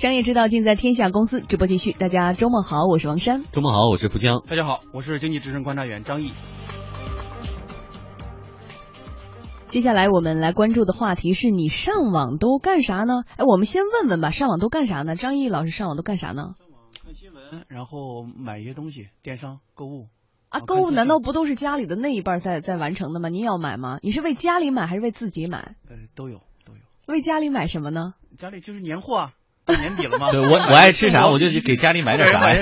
商业之道尽在天下公司，直播继续。大家周末好，我是王珊。周末好，我是蒲江。大家好，我是经济之声观察员张毅。接下来我们来关注的话题是你上网都干啥呢？哎，我们先问问吧，上网都干啥呢？张毅老师上网都干啥呢？上网看新闻，然后买一些东西，电商购物。啊，购物难道不都是家里的那一半在在完成的吗？你也要买吗？你是为家里买还是为自己买？呃，都有都有。为家里买什么呢？家里就是年货啊，年底了嘛。对我我爱吃啥，我就给家里买点啥。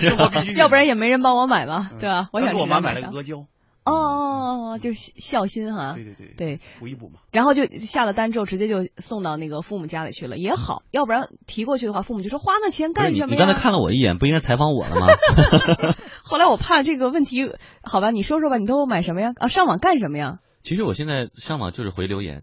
要不然也没人帮我买嘛，对吧？我想给我妈买了个阿胶。哦哦哦，就是孝心哈，对对对，对补一补嘛。然后就下了单之后，直接就送到那个父母家里去了，也好。要不然提过去的话，父母就说花那钱干什么？你刚才看了我一眼，不应该采访我了吗？后来我怕这个问题，好吧，你说说吧，你都买什么呀？啊，上网干什么呀？其实我现在上网就是回留言。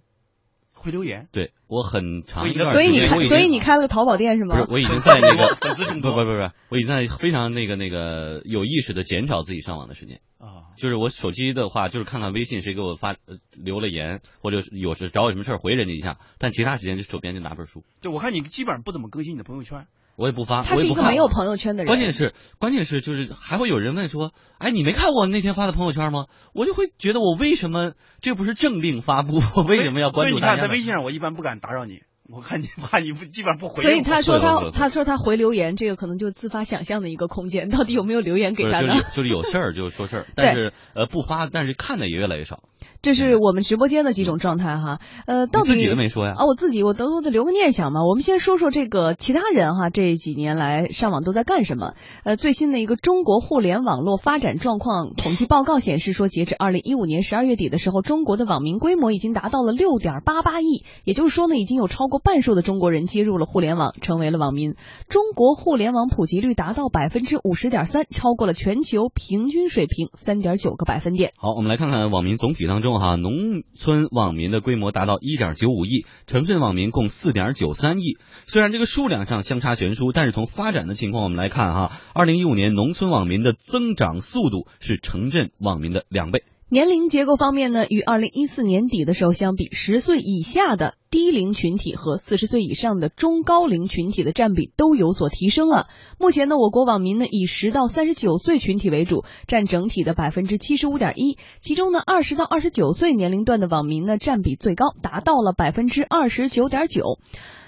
回留言，对我很长一段时间，所以你开，所以你开了个淘宝店是吗？不是，我已经在那个 粉丝不不不不，我已经在非常那个那个有意识的减少自己上网的时间啊。就是我手机的话，就是看看微信谁给我发留了言，或者有时找我什么事儿回人家一下，但其他时间就手边就拿本书。对，我看你基本上不怎么更新你的朋友圈。我也不发，他是一个没有朋友圈的人。关键是，关键是就是还会有人问说，哎，你没看我那天发的朋友圈吗？我就会觉得我为什么这不是正令发布，为什么要关注？所以你看，在微信上我一般不敢打扰你，我看你怕你不基本上不回。所以他说他他说他回留言，这个可能就自发想象的一个空间，到底有没有留言给他呢？就是有事儿就说事儿，但是呃不发，但是看的也越来越少。这是我们直播间的几种状态哈，呃，到底自己都没说呀？啊，我自己我都得留个念想嘛。我们先说说这个其他人哈，这几年来上网都在干什么？呃，最新的一个中国互联网络发展状况统计报告显示说，截至二零一五年十二月底的时候，中国的网民规模已经达到了六点八八亿，也就是说呢，已经有超过半数的中国人接入了互联网，成为了网民。中国互联网普及率达到百分之五十点三，超过了全球平均水平三点九个百分点。好，我们来看看网民总体当中哈，农村网民的规模达到一点九五亿，城镇网民共四点九三亿。虽然这个数量上相差悬殊，但是从发展的情况我们来看哈，二零一五年农村网民的增长速度是城镇网民的两倍。年龄结构方面呢，与二零一四年底的时候相比，十岁以下的低龄群体和四十岁以上的中高龄群体的占比都有所提升了。目前呢，我国网民呢以十到三十九岁群体为主，占整体的百分之七十五点一。其中呢，二十到二十九岁年龄段的网民呢占比最高，达到了百分之二十九点九。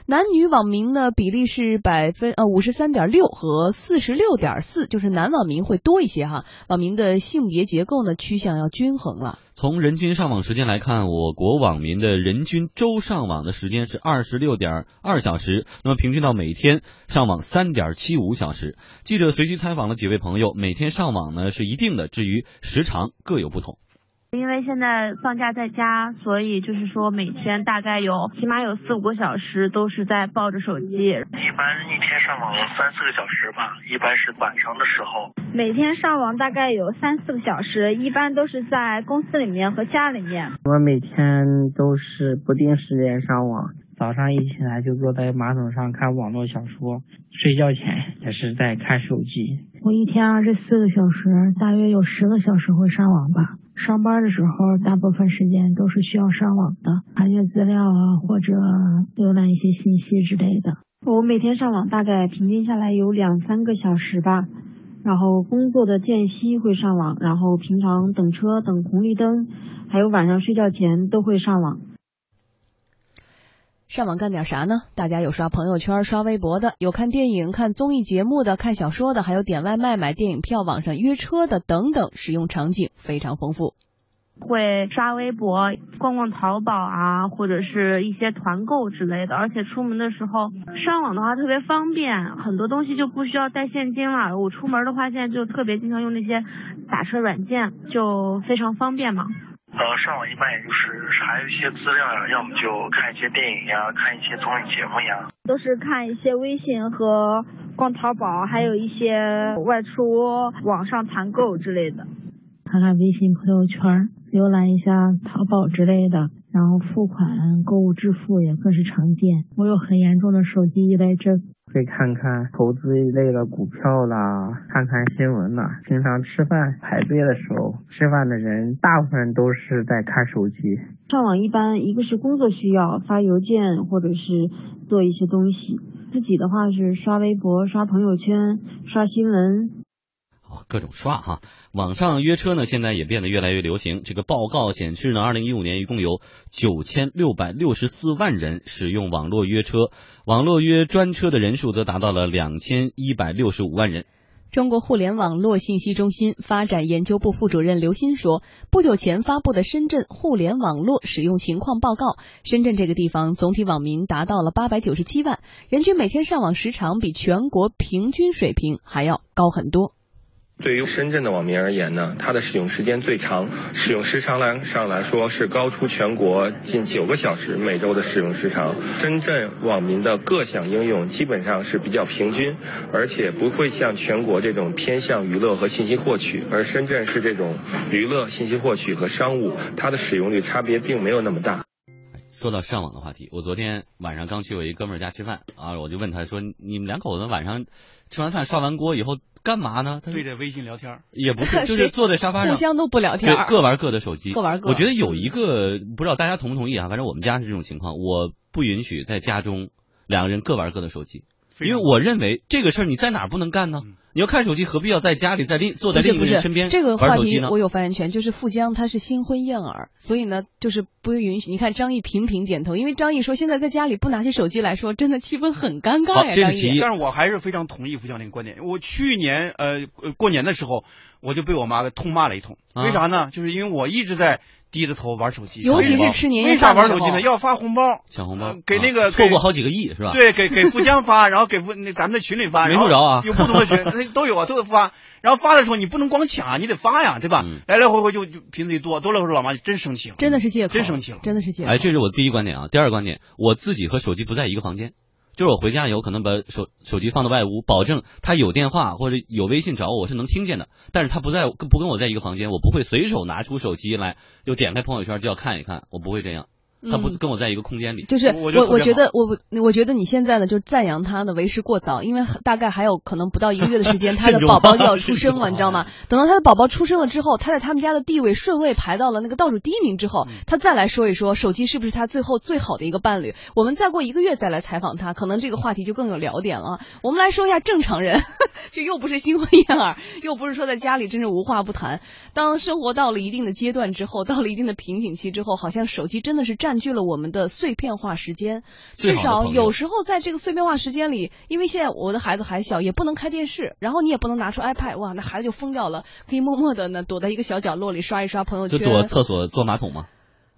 男女网民呢比例是百分呃五十三点六和四十六点四，就是男网民会多一些哈。网民的性别结构呢趋向要均衡了。从人均上网时间来看，我国网民的人均周上网的时间是二十六点二小时，那么平均到每天上网三点七五小时。记者随机采访了几位朋友，每天上网呢是一定的，至于时长各有不同。因为现在放假在家，所以就是说每天大概有起码有四五个小时都是在抱着手机。一般一天上网三四个小时吧，一般是晚上的时候。每天上网大概有三四个小时，一般都是在公司里面和家里面。我每天都是不定时间上网，早上一起来就坐在马桶上看网络小说，睡觉前也是在看手机。我一天二十四个小时，大约有十个小时会上网吧。上班的时候，大部分时间都是需要上网的，查阅资料啊，或者浏览一些信息之类的。我每天上网大概平均下来有两三个小时吧，然后工作的间隙会上网，然后平常等车、等红绿灯，还有晚上睡觉前都会上网。上网干点啥呢？大家有刷朋友圈、刷微博的，有看电影、看综艺节目的，看小说的，还有点外卖、买电影票、网上约车的等等，使用场景非常丰富。会刷微博、逛逛淘宝啊，或者是一些团购之类的。而且出门的时候上网的话特别方便，很多东西就不需要带现金了。我出门的话，现在就特别经常用那些打车软件，就非常方便嘛。呃，上网一般也就是查一些资料呀，要么就看一些电影呀，看一些综艺节目呀。都是看一些微信和逛淘宝，还有一些外出网上团购之类的。看看微信朋友圈，浏览一下淘宝之类的，然后付款、购物支付也更是常见。我有很严重的手机依赖症。会看看投资一类的股票啦，看看新闻啦。平常吃饭排队的时候，吃饭的人大部分都是在看手机。上网一般一个是工作需要，发邮件或者是做一些东西，自己的话是刷微博、刷朋友圈、刷新闻。各种刷哈。网上约车呢，现在也变得越来越流行。这个报告显示呢，二零一五年一共有九千六百六十四万人使用网络约车，网络约专车的人数则达到了两千一百六十五万人。中国互联网络信息中心发展研究部副主任刘鑫说，不久前发布的深圳互联网络使用情况报告，深圳这个地方总体网民达到了八百九十七万，人均每天上网时长比全国平均水平还要高很多。对于深圳的网民而言呢，它的使用时间最长，使用时长来上来说是高出全国近九个小时每周的使用时长。深圳网民的各项应用基本上是比较平均，而且不会像全国这种偏向娱乐和信息获取，而深圳是这种娱乐、信息获取和商务，它的使用率差别并没有那么大。说到上网的话题，我昨天晚上刚去我一哥们儿家吃饭啊，我就问他说：“你们两口子晚上吃完饭刷完锅以后干嘛呢？”他对着微信聊天，也不是，就是坐在沙发上，互相都不聊天，各玩各的手机，各玩各。我觉得有一个不知道大家同不同意啊，反正我们家是这种情况，我不允许在家中两个人各玩各的手机，因为我认为这个事儿你在哪儿不能干呢？你要看手机，何必要在家里在另坐在另一个人身边这个话题呢？我有发言权。就是富江他是新婚燕尔，所以呢，就是不允许。你看张译频频点头，因为张译说现在在家里不拿起手机来说，真的气氛很尴尬呀。这是其一，但是我还是非常同意富江那个观点。我去年呃过年的时候，我就被我妈给痛骂了一通。为啥呢？就是因为我一直在。低着头玩手机，尤其是吃年夜饭为啥玩手机呢？要发红包，抢红包，给那个错过好几个亿是吧？对，给给富江发，然后给富那咱们的群里发，没收着啊，有不同的群 都有啊，都得发。然后发的时候你不能光抢，你得发呀，对吧？来来回回就就频率多，多了时候老妈就真生气了，真的是借口，真生气了，真的是借口。哎，这是我第一观点啊。第二个观点，我自己和手机不在一个房间。就是我回家以后，可能把手手机放到外屋，保证他有电话或者有微信找我，我是能听见的。但是他不在，不跟我在一个房间，我不会随手拿出手机来就点开朋友圈就要看一看，我不会这样。他不是跟我在一个空间里，就是我我觉得我我觉得你现在呢就赞扬他呢为时过早，因为大概还有可能不到一个月的时间，他的宝宝就要出生了，你知道吗？等到他的宝宝出生了之后，他在他们家的地位顺位排到了那个倒数第一名之后，他再来说一说手机是不是他最后最好的一个伴侣。我们再过一个月再来采访他，可能这个话题就更有聊点了。我们来说一下正常人，这又不是新婚燕尔，又不是说在家里真是无话不谈。当生活到了一定的阶段之后，到了一定的瓶颈期之后，好像手机真的是占据了我们的。碎片化时间，至少有时候在这个碎片化时间里，因为现在我的孩子还小，也不能开电视，然后你也不能拿出 iPad，哇，那孩子就疯掉了，可以默默的呢躲在一个小角落里刷一刷朋友圈，就躲厕所坐马桶吗？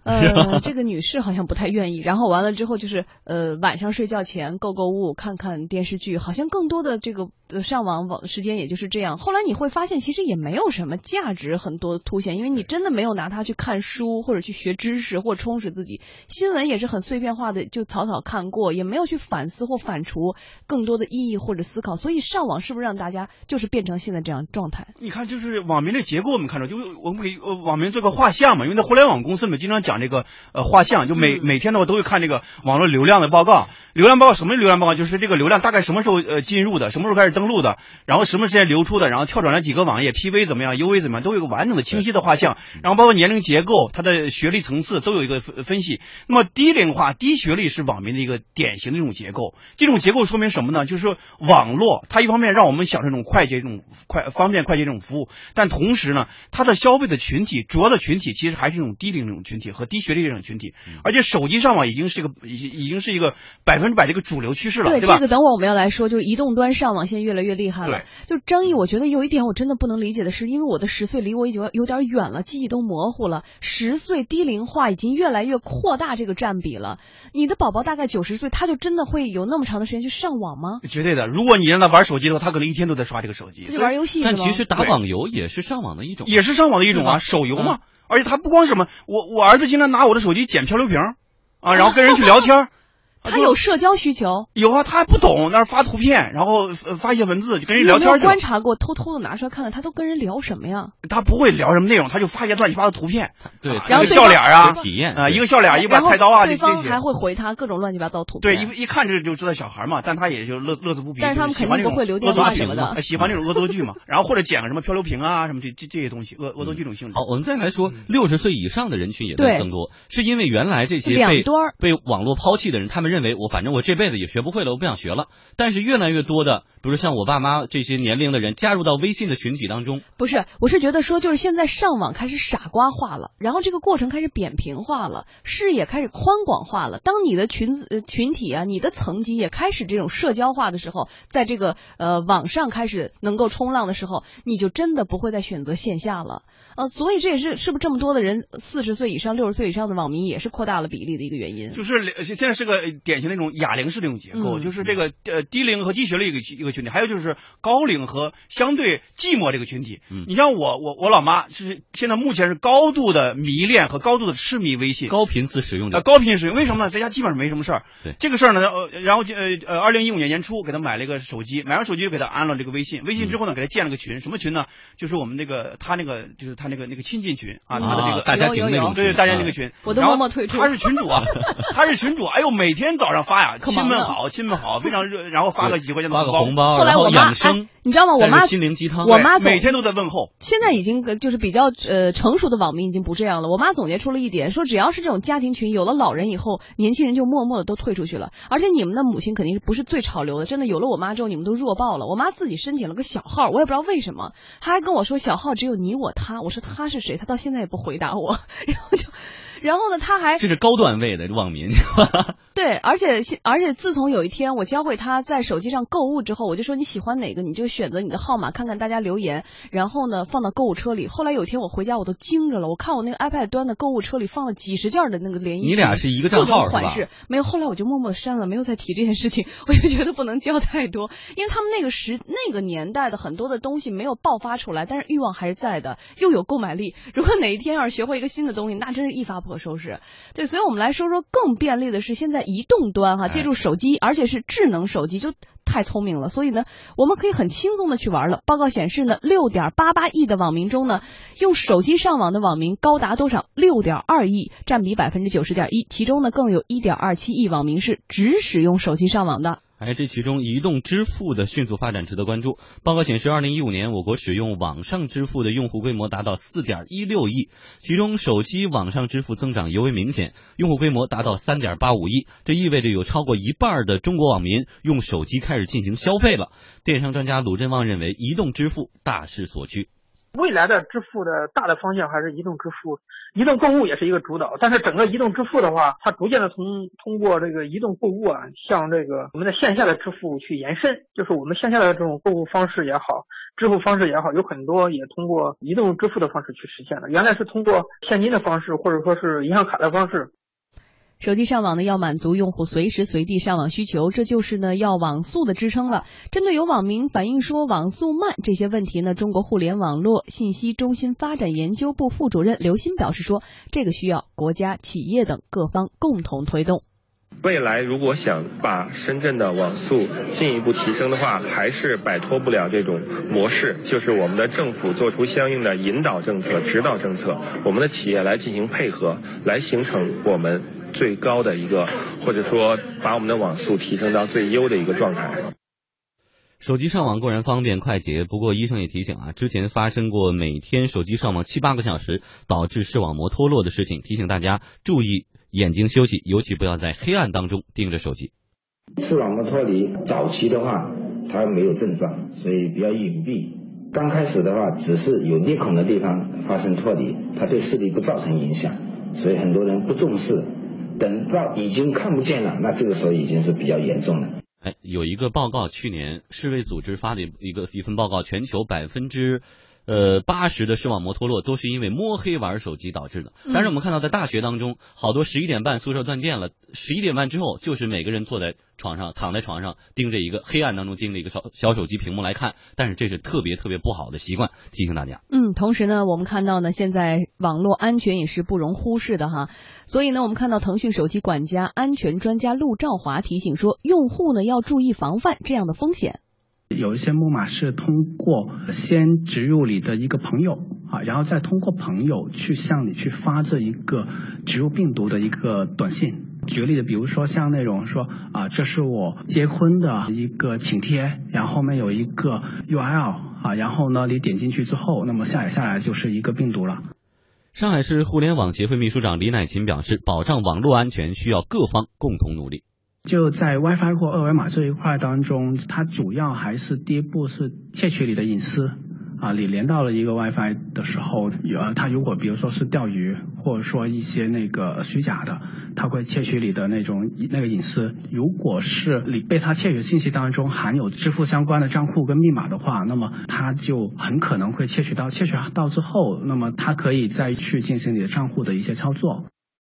呃，这个女士好像不太愿意。然后完了之后就是呃晚上睡觉前购购物、看看电视剧，好像更多的这个呃上网网时间也就是这样。后来你会发现，其实也没有什么价值很多凸显，因为你真的没有拿它去看书或者去学知识或充实自己。新闻也是很碎片化的，就草草看过，也没有去反思或反刍更多的意义或者思考。所以上网是不是让大家就是变成现在这样状态？你看，就是网民的结构，我们看到就我们给网民做个画像嘛，因为在互联网公司们经常讲。这个呃画像，就每每天的话都会看这个网络流量的报告。流量报告什么流量报告？就是这个流量大概什么时候呃进入的，什么时候开始登录的，然后什么时间流出的，然后跳转了几个网页，PV 怎么样，UV 怎么样，都有个完整的清晰的画像。然后包括年龄结构、他的学历层次都有一个分析。那么低龄化、低学历是网民的一个典型的一种结构。这种结构说明什么呢？就是说网络它一方面让我们享受这种快捷、这种快方便、快捷这种服务，但同时呢，它的消费的群体主要的群体其实还是这种低龄这种群体和低学历这种群体。而且手机上网已经是一个已已经是一个百分之百的一个主流。趋势了，对吧这个等会儿我们要来说，就是移动端上网现在越来越厉害了。对，就张毅，我觉得有一点我真的不能理解的是，因为我的十岁离我已经有点远了，记忆都模糊了。十岁低龄化已经越来越扩大这个占比了。你的宝宝大概九十岁，他就真的会有那么长的时间去上网吗？绝对的。如果你让他玩手机的话，他可能一天都在刷这个手机。就玩游戏但其实打网游也是上网的一种，也是上网的一种啊，手游嘛。而且他不光什么，我我儿子经常拿我的手机捡漂流瓶啊，然后跟人去聊天。他有社交需求，有啊，他还不懂，那发图片，然后发一些文字就跟人聊天。有观察过，偷偷的拿出来看看，他都跟人聊什么呀？他不会聊什么内容，他就发一些乱七八糟图片，对，然后笑脸啊，体验啊，一个笑脸，一把菜刀啊，对方还会回他各种乱七八糟图片。对，一一看这就知道小孩嘛，但他也就乐乐此不疲。但是他们肯定不会留电话什么的，喜欢那种恶作剧嘛，然后或者捡个什么漂流瓶啊，什么这这这些东西，恶恶作剧这种性质。好，我们再来说，六十岁以上的人群也在增多，是因为原来这些被被网络抛弃的人，他们认。认为我反正我这辈子也学不会了，我不想学了。但是越来越多的，比如像我爸妈这些年龄的人加入到微信的群体当中。不是，我是觉得说，就是现在上网开始傻瓜化了，然后这个过程开始扁平化了，视野开始宽广化了。当你的群子、呃、群体啊，你的层级也开始这种社交化的时候，在这个呃网上开始能够冲浪的时候，你就真的不会再选择线下了。呃，所以这也是是不是这么多的人，四十岁以上、六十岁以上的网民也是扩大了比例的一个原因。就是现在是个典型的一种哑铃式的一种结构，嗯就是这个呃低龄和低学历一个一个群体，还有就是高龄和相对寂寞这个群体。嗯你像我我我老妈是现在目前是高度的迷恋和高度的痴迷微信，高频次使用呃。高频使用，为什么呢？在家基本上没什么事儿。对这个事儿呢，呃，然后就呃呃，二零一五年年初给她买了一个手机，买完手机就给她安了这个微信，微信之后呢，给她建了个群，什么群呢？就是我们那个她那个就是她那个那个亲近群啊，她的这个啊大家庭那种对大家那个群，我都默默退出她是群主啊，她是群主，哎呦，每天早上发呀，亲们好，亲们好，非常热，然后发个几块钱的发个红包，后来然后我妈哎养生，，你知道吗？我妈心灵鸡汤。我妈每天都在问候。现在已经呃就是比较呃成熟的网民已经不这样了。我妈总结出了一点，说只要是这种家庭群，有了老人以后，年轻人就默默的都退出去了。而且你们的母亲肯定是不是最潮流的，真的有了我妈之后，你们都弱爆了。我妈自己申请了个小号，我也不知道为什么，她还跟我说小号只有你我他。我说他是谁？她到现在也不回答我。然后就，然后呢，他还这是高段位的网民，对，而且现而且自从有一天我教会他在手机上购物之后，我就说你喜欢哪个你就选择你的号码，看看大家留言，然后呢放到购物车里。后来有一天我回家我都惊着了，我看我那个 iPad 端的购物车里放了几十件的那个连衣裙，你俩是一个账号款式没有。后来我就默默删了，没有再提这件事情。我就觉得不能教太多，因为他们那个时那个年代的很多的东西没有爆发出来，但是欲望还是在的，又有购买力。如果哪一天要是学会一个新的东西，那真是一发不可收拾。对，所以我们来说说更便利的是现在移动端哈，借助手机，而且是智能手机，就太聪明了。所以呢，我们可以很轻松的去玩了。报告显示呢，六点八八亿的网民中呢，用手机上网的网民高达多少？六点二亿，占比百分之九十点一。其中呢，更有一点二七亿网民是只使用手机上网的。哎，这其中移动支付的迅速发展值得关注。报告显示，二零一五年我国使用网上支付的用户规模达到四点一六亿，其中手机网上支付增长尤为明显，用户规模达到三点八五亿。这意味着有超过一半的中国网民用手机开始进行消费了。电商专家鲁振旺认为，移动支付大势所趋。未来的支付的大的方向还是移动支付，移动购物也是一个主导。但是整个移动支付的话，它逐渐的从通过这个移动购物啊，向这个我们的线下的支付去延伸。就是我们线下的这种购物方式也好，支付方式也好，有很多也通过移动支付的方式去实现的。原来是通过现金的方式，或者说是银行卡的方式。手机上网呢，要满足用户随时随地上网需求，这就是呢要网速的支撑了。针对有网民反映说网速慢这些问题呢，中国互联网络信息中心发展研究部副主任刘鑫表示说，这个需要国家、企业等各方共同推动。未来如果想把深圳的网速进一步提升的话，还是摆脱不了这种模式，就是我们的政府做出相应的引导政策、指导政策，我们的企业来进行配合，来形成我们最高的一个，或者说把我们的网速提升到最优的一个状态。手机上网固然方便快捷，不过医生也提醒啊，之前发生过每天手机上网七八个小时导致视网膜脱落的事情，提醒大家注意眼睛休息，尤其不要在黑暗当中盯着手机。视网膜脱离早期的话，它没有症状，所以比较隐蔽。刚开始的话，只是有裂孔的地方发生脱离，它对视力不造成影响，所以很多人不重视。等到已经看不见了，那这个时候已经是比较严重了。哎，有一个报告，去年世卫组织发的一个一份报告，全球百分之呃八十的视网膜脱落都是因为摸黑玩手机导致的。但是我们看到在大学当中，好多十一点半宿舍断电了，十一点半之后就是每个人坐在床上，躺在床上盯着一个黑暗当中盯着一个小小手机屏幕来看，但是这是特别特别不好的习惯，提醒大家。嗯，同时呢，我们看到呢，现在网络安全也是不容忽视的哈。所以呢，我们看到腾讯手机管家安全专家陆兆华提醒说，用户呢要注意防范这样的风险。有一些木马是通过先植入你的一个朋友啊，然后再通过朋友去向你去发这一个植入病毒的一个短信。举个例子，比如说像那种说啊，这是我结婚的一个请帖，然后后面有一个 URL 啊，然后呢你点进去之后，那么下载下来就是一个病毒了。上海市互联网协会秘书长李乃勤表示，保障网络安全需要各方共同努力。就在 WiFi 或二维码这一块当中，它主要还是第一步是窃取你的隐私。啊，你连到了一个 WiFi 的时候，呃，它如果比如说是钓鱼，或者说一些那个虚假的，它会窃取你的那种那个隐私。如果是你被它窃取信息当中含有支付相关的账户跟密码的话，那么它就很可能会窃取到，窃取到之后，那么它可以再去进行你的账户的一些操作。